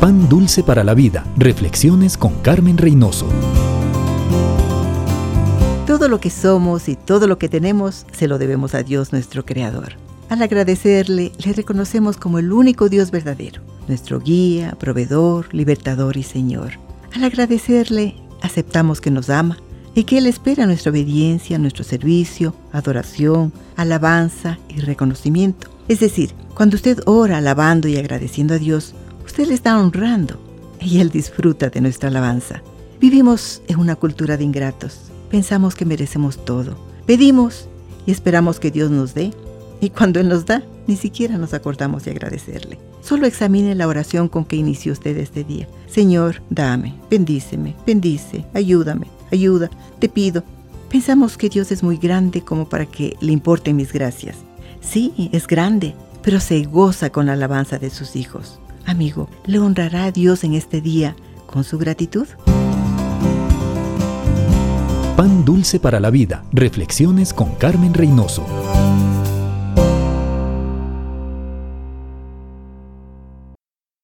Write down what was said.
Pan Dulce para la Vida. Reflexiones con Carmen Reynoso. Todo lo que somos y todo lo que tenemos se lo debemos a Dios nuestro Creador. Al agradecerle, le reconocemos como el único Dios verdadero, nuestro guía, proveedor, libertador y Señor. Al agradecerle, aceptamos que nos ama y que Él espera nuestra obediencia, nuestro servicio, adoración, alabanza y reconocimiento. Es decir, cuando usted ora alabando y agradeciendo a Dios, usted le está honrando y Él disfruta de nuestra alabanza. Vivimos en una cultura de ingratos. Pensamos que merecemos todo. Pedimos y esperamos que Dios nos dé. Y cuando Él nos da, ni siquiera nos acordamos de agradecerle. Solo examine la oración con que inició usted este día. Señor, dame, bendíceme, bendice, ayúdame, ayuda, te pido. Pensamos que Dios es muy grande como para que le importen mis gracias. Sí, es grande, pero se goza con la alabanza de sus hijos. Amigo, ¿le honrará a Dios en este día con su gratitud? Pan dulce para la vida. Reflexiones con Carmen Reynoso.